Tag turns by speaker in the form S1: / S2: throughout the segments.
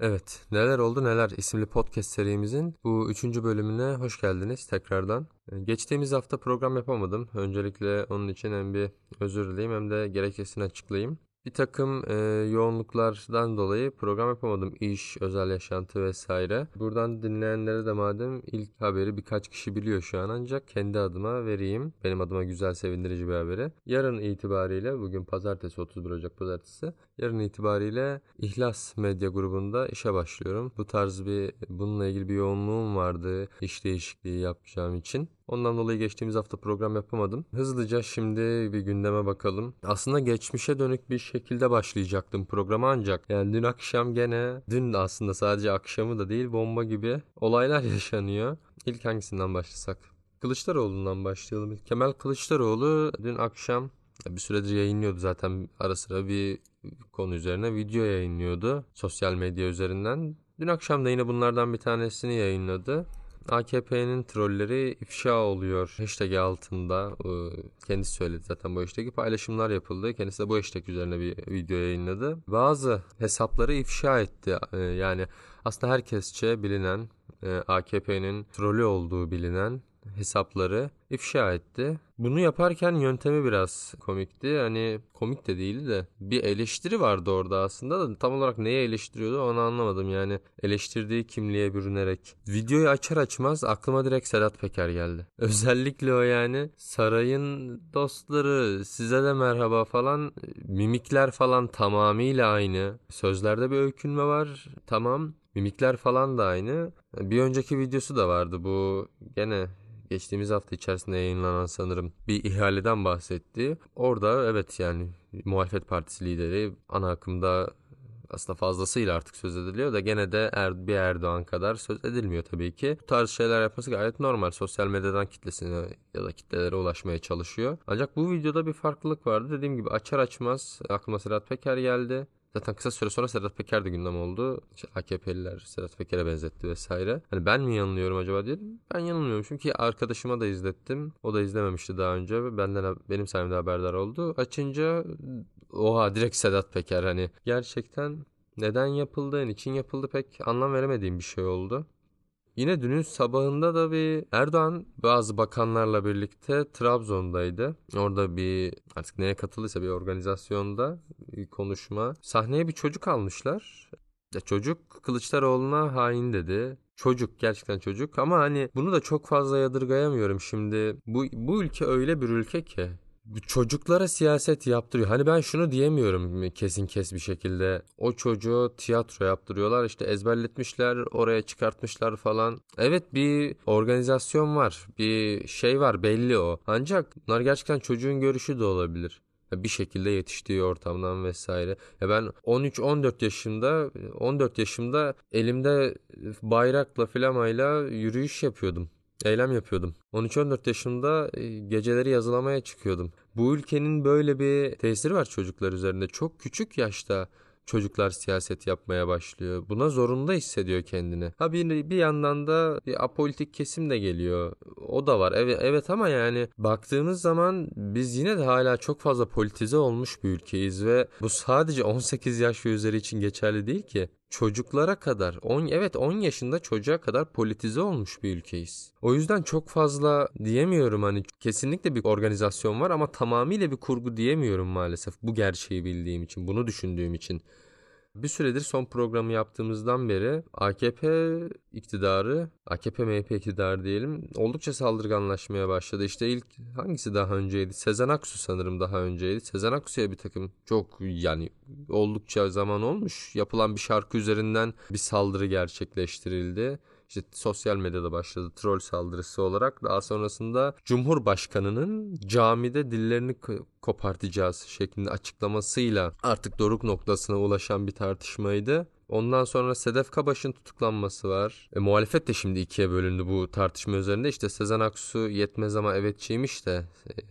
S1: Evet, Neler Oldu Neler isimli podcast serimizin bu üçüncü bölümüne hoş geldiniz tekrardan. Ee, geçtiğimiz hafta program yapamadım. Öncelikle onun için hem bir özür dileyim hem de gerekçesini açıklayayım. Bir takım e, yoğunluklardan dolayı program yapamadım. İş, özel yaşantı vesaire. Buradan dinleyenlere de madem ilk haberi birkaç kişi biliyor şu an ancak kendi adıma vereyim. Benim adıma güzel sevindirici bir haberi. Yarın itibariyle bugün pazartesi 31 Ocak pazartesi. Yarın itibariyle İhlas Medya grubunda işe başlıyorum. Bu tarz bir bununla ilgili bir yoğunluğum vardı iş değişikliği yapacağım için. Ondan dolayı geçtiğimiz hafta program yapamadım. Hızlıca şimdi bir gündeme bakalım. Aslında geçmişe dönük bir şekilde başlayacaktım programa ancak yani dün akşam gene dün aslında sadece akşamı da değil bomba gibi olaylar yaşanıyor. İlk hangisinden başlasak? Kılıçdaroğlu'ndan başlayalım. Kemal Kılıçdaroğlu dün akşam bir süredir yayınlıyordu zaten ara sıra bir konu üzerine video yayınlıyordu sosyal medya üzerinden. Dün akşam da yine bunlardan bir tanesini yayınladı. AKP'nin trolleri ifşa oluyor hashtag altında. Kendisi söyledi zaten bu hashtag'i paylaşımlar yapıldı. Kendisi de bu hashtag üzerine bir video yayınladı. Bazı hesapları ifşa etti. E, yani aslında herkesçe bilinen e, AKP'nin trolü olduğu bilinen hesapları ifşa etti. Bunu yaparken yöntemi biraz komikti. Hani komik de değildi de bir eleştiri vardı orada aslında da tam olarak neye eleştiriyordu onu anlamadım. Yani eleştirdiği kimliğe bürünerek. Videoyu açar açmaz aklıma direkt Sedat Peker geldi. Özellikle o yani sarayın dostları size de merhaba falan mimikler falan tamamıyla aynı. Sözlerde bir öykünme var tamam. Mimikler falan da aynı. Bir önceki videosu da vardı bu gene geçtiğimiz hafta içerisinde yayınlanan sanırım bir ihaleden bahsetti. Orada evet yani muhalefet partisi lideri ana akımda aslında fazlasıyla artık söz ediliyor da gene de er, bir Erdoğan kadar söz edilmiyor tabii ki. Bu tarz şeyler yapması gayet normal. Sosyal medyadan kitlesine ya da kitlelere ulaşmaya çalışıyor. Ancak bu videoda bir farklılık vardı. Dediğim gibi açar açmaz aklıma Sedat Peker geldi. Zaten kısa süre sonra Sedat Peker de gündem oldu. İşte AKP'liler Sedat Peker'e benzetti vesaire. Hani ben mi yanılıyorum acaba diye. Ben yanılmıyorum çünkü arkadaşıma da izlettim. O da izlememişti daha önce. Benden benim sayemde haberdar oldu. Açınca oha direkt Sedat Peker hani gerçekten neden yapıldı, niçin yapıldı pek anlam veremediğim bir şey oldu. Yine dünün sabahında da bir Erdoğan bazı bakanlarla birlikte Trabzon'daydı. Orada bir artık neye katıldıysa bir organizasyonda bir konuşma. Sahneye bir çocuk almışlar. Ya çocuk Kılıçdaroğlu'na hain dedi. Çocuk gerçekten çocuk ama hani bunu da çok fazla yadırgayamıyorum şimdi. Bu bu ülke öyle bir ülke ki çocuklara siyaset yaptırıyor. Hani ben şunu diyemiyorum kesin kes bir şekilde. O çocuğu tiyatro yaptırıyorlar. İşte ezberletmişler, oraya çıkartmışlar falan. Evet bir organizasyon var. Bir şey var belli o. Ancak bunlar gerçekten çocuğun görüşü de olabilir bir şekilde yetiştiği ortamdan vesaire. Ya ben 13-14 yaşında 14 yaşımda elimde bayrakla flamayla yürüyüş yapıyordum. Eylem yapıyordum. 13-14 yaşında e, geceleri yazılamaya çıkıyordum. Bu ülkenin böyle bir tesiri var çocuklar üzerinde. Çok küçük yaşta çocuklar siyaset yapmaya başlıyor. Buna zorunda hissediyor kendini. Ha bir, bir yandan da bir apolitik kesim de geliyor. O da var. Evet, evet ama yani baktığımız zaman biz yine de hala çok fazla politize olmuş bir ülkeyiz ve bu sadece 18 yaş ve üzeri için geçerli değil ki çocuklara kadar 10 evet 10 yaşında çocuğa kadar politize olmuş bir ülkeyiz. O yüzden çok fazla diyemiyorum hani kesinlikle bir organizasyon var ama tamamıyla bir kurgu diyemiyorum maalesef bu gerçeği bildiğim için bunu düşündüğüm için. Bir süredir son programı yaptığımızdan beri AKP iktidarı, AKP MHP iktidarı diyelim oldukça saldırganlaşmaya başladı. İşte ilk hangisi daha önceydi? Sezen Aksu sanırım daha önceydi. Sezen Aksu'ya bir takım çok yani oldukça zaman olmuş. Yapılan bir şarkı üzerinden bir saldırı gerçekleştirildi işte sosyal medyada başladı troll saldırısı olarak. Daha sonrasında Cumhurbaşkanı'nın camide dillerini kopartacağız şeklinde açıklamasıyla artık doruk noktasına ulaşan bir tartışmaydı. Ondan sonra Sedef Kabaş'ın tutuklanması var. E, muhalefet de şimdi ikiye bölündü bu tartışma üzerinde. İşte Sezen Aksu yetmez ama evetçiymiş de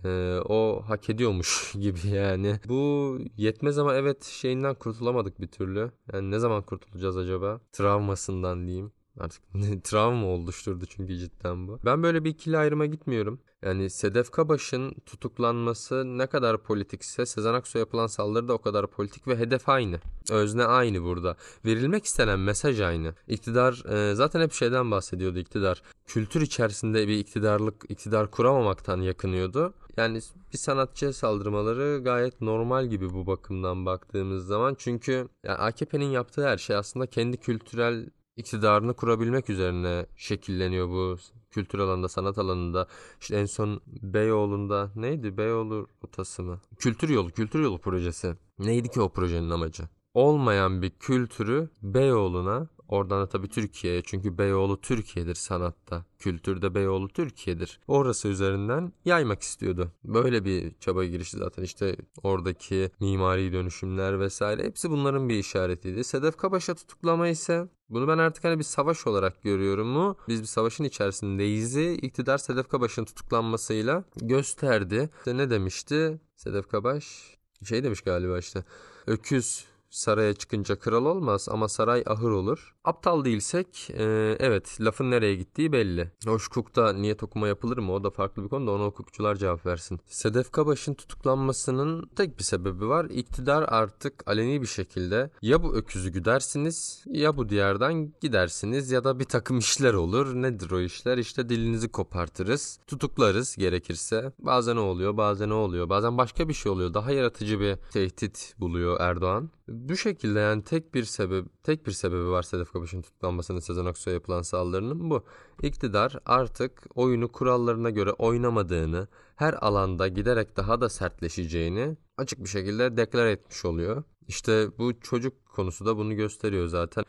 S1: e, o hak ediyormuş gibi yani. Bu yetmez ama evet şeyinden kurtulamadık bir türlü. Yani ne zaman kurtulacağız acaba? Travmasından diyeyim. Artık travma oluşturdu çünkü cidden bu. Ben böyle bir ikili ayrıma gitmiyorum. Yani Sedef Kabaş'ın tutuklanması ne kadar politikse Sezen Aksu'ya yapılan saldırı da o kadar politik ve hedef aynı. Özne aynı burada. Verilmek istenen mesaj aynı. İktidar e, zaten hep şeyden bahsediyordu iktidar. Kültür içerisinde bir iktidarlık, iktidar kuramamaktan yakınıyordu. Yani bir sanatçıya saldırmaları gayet normal gibi bu bakımdan baktığımız zaman. Çünkü yani AKP'nin yaptığı her şey aslında kendi kültürel iktidarını kurabilmek üzerine şekilleniyor bu kültür alanında, sanat alanında. İşte en son Beyoğlu'nda neydi? Beyoğlu rotası mı? Kültür yolu, kültür yolu projesi. Neydi ki o projenin amacı? Olmayan bir kültürü Beyoğlu'na Oradan da tabii Türkiye'ye çünkü Beyoğlu Türkiye'dir sanatta. Kültürde Beyoğlu Türkiye'dir. Orası üzerinden yaymak istiyordu. Böyle bir çaba girişti zaten işte oradaki mimari dönüşümler vesaire hepsi bunların bir işaretiydi. Sedef Kabaş'a tutuklama ise bunu ben artık hani bir savaş olarak görüyorum mu? Biz bir savaşın içerisindeyiz. İktidar Sedef Kabaş'ın tutuklanmasıyla gösterdi. İşte ne demişti Sedef Kabaş? Şey demiş galiba işte. Öküz Saraya çıkınca kral olmaz ama saray ahır olur. Aptal değilsek e, evet lafın nereye gittiği belli. Hoş hukukta niyet okuma yapılır mı o da farklı bir konu da ona hukukçular cevap versin. Sedef Kabaş'ın tutuklanmasının tek bir sebebi var. İktidar artık aleni bir şekilde ya bu öküzü güdersiniz ya bu diyardan gidersiniz ya da bir takım işler olur. Nedir o işler? İşte dilinizi kopartırız, tutuklarız gerekirse. Bazen o oluyor, bazen o oluyor. Bazen başka bir şey oluyor. Daha yaratıcı bir tehdit buluyor Erdoğan. Bu şekilde yani tek bir sebep tek bir sebebi var Sedef Kabaş'ın tutuklanmasının Sezen Aksu'ya yapılan saldırının bu. İktidar artık oyunu kurallarına göre oynamadığını, her alanda giderek daha da sertleşeceğini açık bir şekilde deklar etmiş oluyor. İşte bu çocuk konusu da bunu gösteriyor zaten.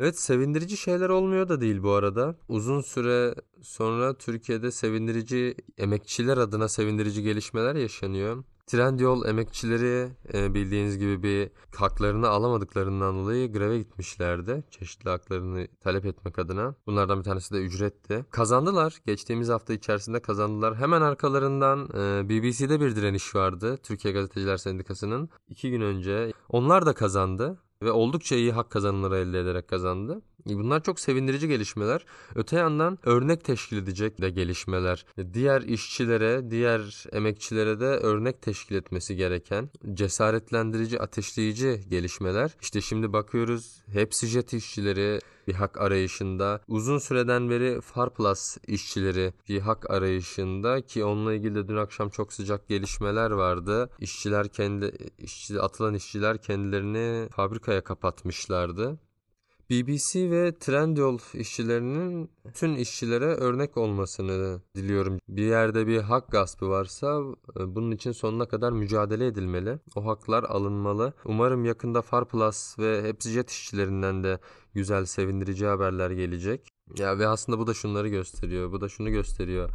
S1: Evet sevindirici şeyler olmuyor da değil bu arada. Uzun süre sonra Türkiye'de sevindirici emekçiler adına sevindirici gelişmeler yaşanıyor. Trendyol emekçileri e, bildiğiniz gibi bir haklarını alamadıklarından dolayı greve gitmişlerdi. Çeşitli haklarını talep etmek adına. Bunlardan bir tanesi de ücretti. Kazandılar. Geçtiğimiz hafta içerisinde kazandılar. Hemen arkalarından e, BBC'de bir direniş vardı. Türkiye Gazeteciler Sendikası'nın. iki gün önce. Onlar da kazandı ve oldukça iyi hak kazanımları elde ederek kazandı. Bunlar çok sevindirici gelişmeler. Öte yandan örnek teşkil edecek de gelişmeler. Diğer işçilere, diğer emekçilere de örnek teşkil etmesi gereken cesaretlendirici, ateşleyici gelişmeler. İşte şimdi bakıyoruz hepsi jet işçileri bir hak arayışında. Uzun süreden beri Farplus işçileri bir hak arayışında ki onunla ilgili de dün akşam çok sıcak gelişmeler vardı. İşçiler kendi işçi atılan işçiler kendilerini fabrikaya kapatmışlardı. BBC ve Trendyol işçilerinin tüm işçilere örnek olmasını diliyorum. Bir yerde bir hak gaspı varsa e, bunun için sonuna kadar mücadele edilmeli. O haklar alınmalı. Umarım yakında Farplus ve hepsi jet işçilerinden de güzel sevindirici haberler gelecek. Ya ve aslında bu da şunları gösteriyor. Bu da şunu gösteriyor.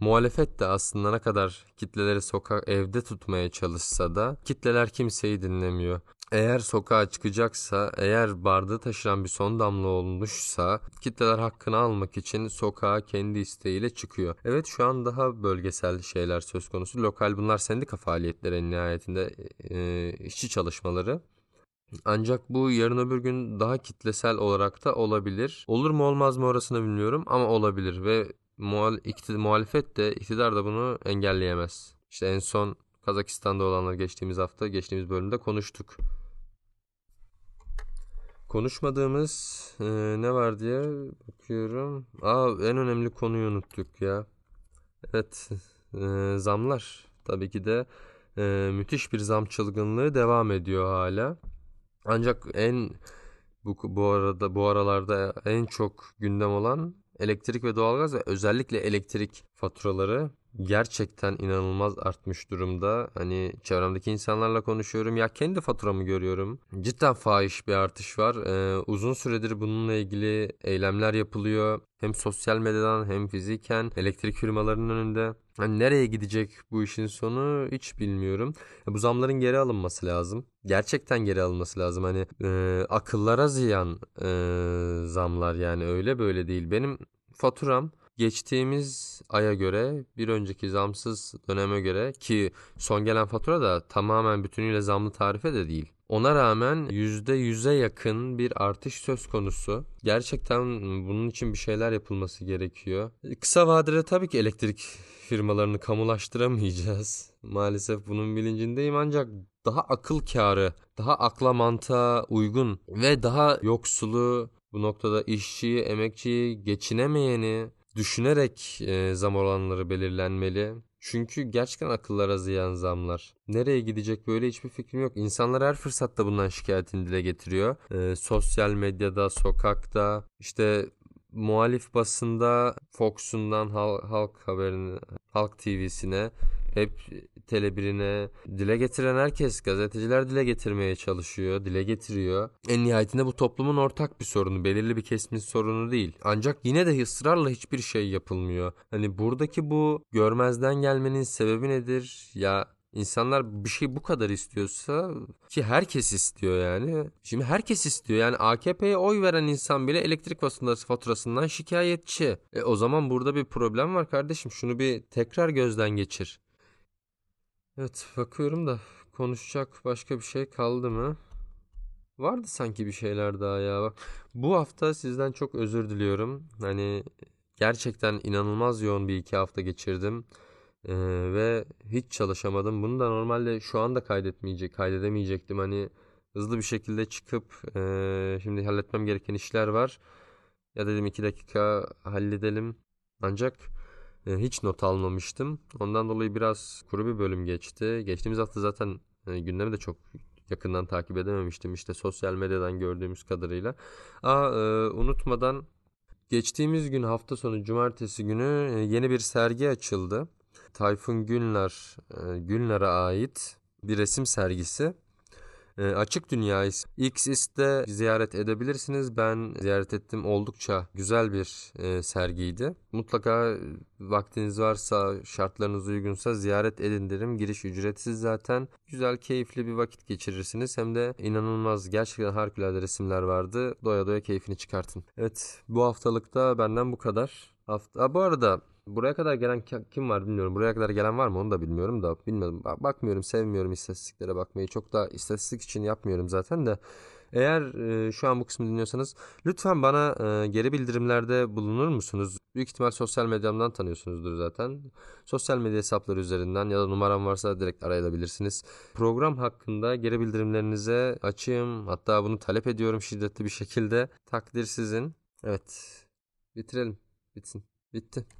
S1: Muhalefet de aslında ne kadar kitleleri sokak evde tutmaya çalışsa da kitleler kimseyi dinlemiyor. Eğer sokağa çıkacaksa, eğer bardağı taşıran bir son damla olmuşsa kitleler hakkını almak için sokağa kendi isteğiyle çıkıyor. Evet şu an daha bölgesel şeyler söz konusu. Lokal bunlar sendika faaliyetleri nihayetinde e, işçi çalışmaları. Ancak bu yarın öbür gün daha kitlesel olarak da olabilir. Olur mu olmaz mı orasını bilmiyorum ama olabilir ve muhal muhalefet de iktidar da bunu engelleyemez. İşte en son Kazakistan'da olanlar geçtiğimiz hafta geçtiğimiz bölümde konuştuk. Konuşmadığımız e, ne var diye bakıyorum. Aa en önemli konuyu unuttuk ya. Evet e, zamlar. Tabii ki de e, müthiş bir zam çılgınlığı devam ediyor hala. Ancak en bu, bu arada bu aralarda en çok gündem olan elektrik ve doğalgaz ve özellikle elektrik faturaları gerçekten inanılmaz artmış durumda. Hani çevremdeki insanlarla konuşuyorum. Ya kendi faturamı görüyorum. Cidden fahiş bir artış var. Ee, uzun süredir bununla ilgili eylemler yapılıyor. Hem sosyal medyadan hem fiziken elektrik firmalarının önünde. Hani nereye gidecek bu işin sonu hiç bilmiyorum. Bu zamların geri alınması lazım. Gerçekten geri alınması lazım. Hani e, akıllara ziyan e, zamlar yani öyle böyle değil. Benim faturam geçtiğimiz aya göre bir önceki zamsız döneme göre ki son gelen fatura da tamamen bütünüyle zamlı tarife de değil. Ona rağmen %100'e yakın bir artış söz konusu. Gerçekten bunun için bir şeyler yapılması gerekiyor. Kısa vadede tabii ki elektrik firmalarını kamulaştıramayacağız. Maalesef bunun bilincindeyim ancak daha akıl kârı, daha akla mantığa uygun ve daha yoksulu bu noktada işçiyi, emekçiyi, geçinemeyeni düşünerek e, zam oranları belirlenmeli. Çünkü gerçekten akıllara ziyan zamlar. Nereye gidecek böyle hiçbir fikrim yok. İnsanlar her fırsatta bundan şikayetini dile getiriyor. E, sosyal medyada, sokakta, işte muhalif basında Fox'undan Halk Haberine, Halk TV'sine hep Tele1'ine dile getiren herkes gazeteciler dile getirmeye çalışıyor, dile getiriyor. En nihayetinde bu toplumun ortak bir sorunu, belirli bir kesimin sorunu değil. Ancak yine de ısrarla hiçbir şey yapılmıyor. Hani buradaki bu görmezden gelmenin sebebi nedir? Ya İnsanlar bir şey bu kadar istiyorsa ki herkes istiyor yani. Şimdi herkes istiyor yani AKP'ye oy veren insan bile elektrik faturasından şikayetçi. E o zaman burada bir problem var kardeşim. Şunu bir tekrar gözden geçir. Evet bakıyorum da konuşacak başka bir şey kaldı mı? Vardı sanki bir şeyler daha ya bak. Bu hafta sizden çok özür diliyorum. Hani gerçekten inanılmaz yoğun bir iki hafta geçirdim. Ee, ve hiç çalışamadım. Bunu da normalde şu anda kaydetmeyecek, kaydedemeyecektim. Hani hızlı bir şekilde çıkıp e, şimdi halletmem gereken işler var. Ya dedim iki dakika halledelim. Ancak hiç not almamıştım. Ondan dolayı biraz kuru bir bölüm geçti. Geçtiğimiz hafta zaten e, gündemi de çok yakından takip edememiştim. İşte sosyal medyadan gördüğümüz kadarıyla. Aa, e, unutmadan geçtiğimiz gün hafta sonu cumartesi günü e, yeni bir sergi açıldı. Tayfun Günler, Günler'e ait bir resim sergisi. E, Açık Dünya X'de ziyaret edebilirsiniz. Ben ziyaret ettim. Oldukça güzel bir e, sergiydi. Mutlaka vaktiniz varsa, şartlarınız uygunsa ziyaret edin derim. Giriş ücretsiz zaten. Güzel, keyifli bir vakit geçirirsiniz. Hem de inanılmaz, gerçekten harikulade resimler vardı. Doya doya keyfini çıkartın. Evet, bu haftalıkta benden bu kadar. Hafta... bu arada Buraya kadar gelen kim var bilmiyorum. Buraya kadar gelen var mı onu da bilmiyorum da. Bilmiyorum. Bakmıyorum, sevmiyorum istatistiklere bakmayı. Çok da istatistik için yapmıyorum zaten de. Eğer e, şu an bu kısmı dinliyorsanız lütfen bana e, geri bildirimlerde bulunur musunuz? Büyük ihtimal sosyal medyamdan tanıyorsunuzdur zaten. Sosyal medya hesapları üzerinden ya da numaram varsa direkt arayabilirsiniz. Program hakkında geri bildirimlerinize açayım. Hatta bunu talep ediyorum şiddetli bir şekilde. Takdir sizin. Evet. Bitirelim. Bitsin. Bitti.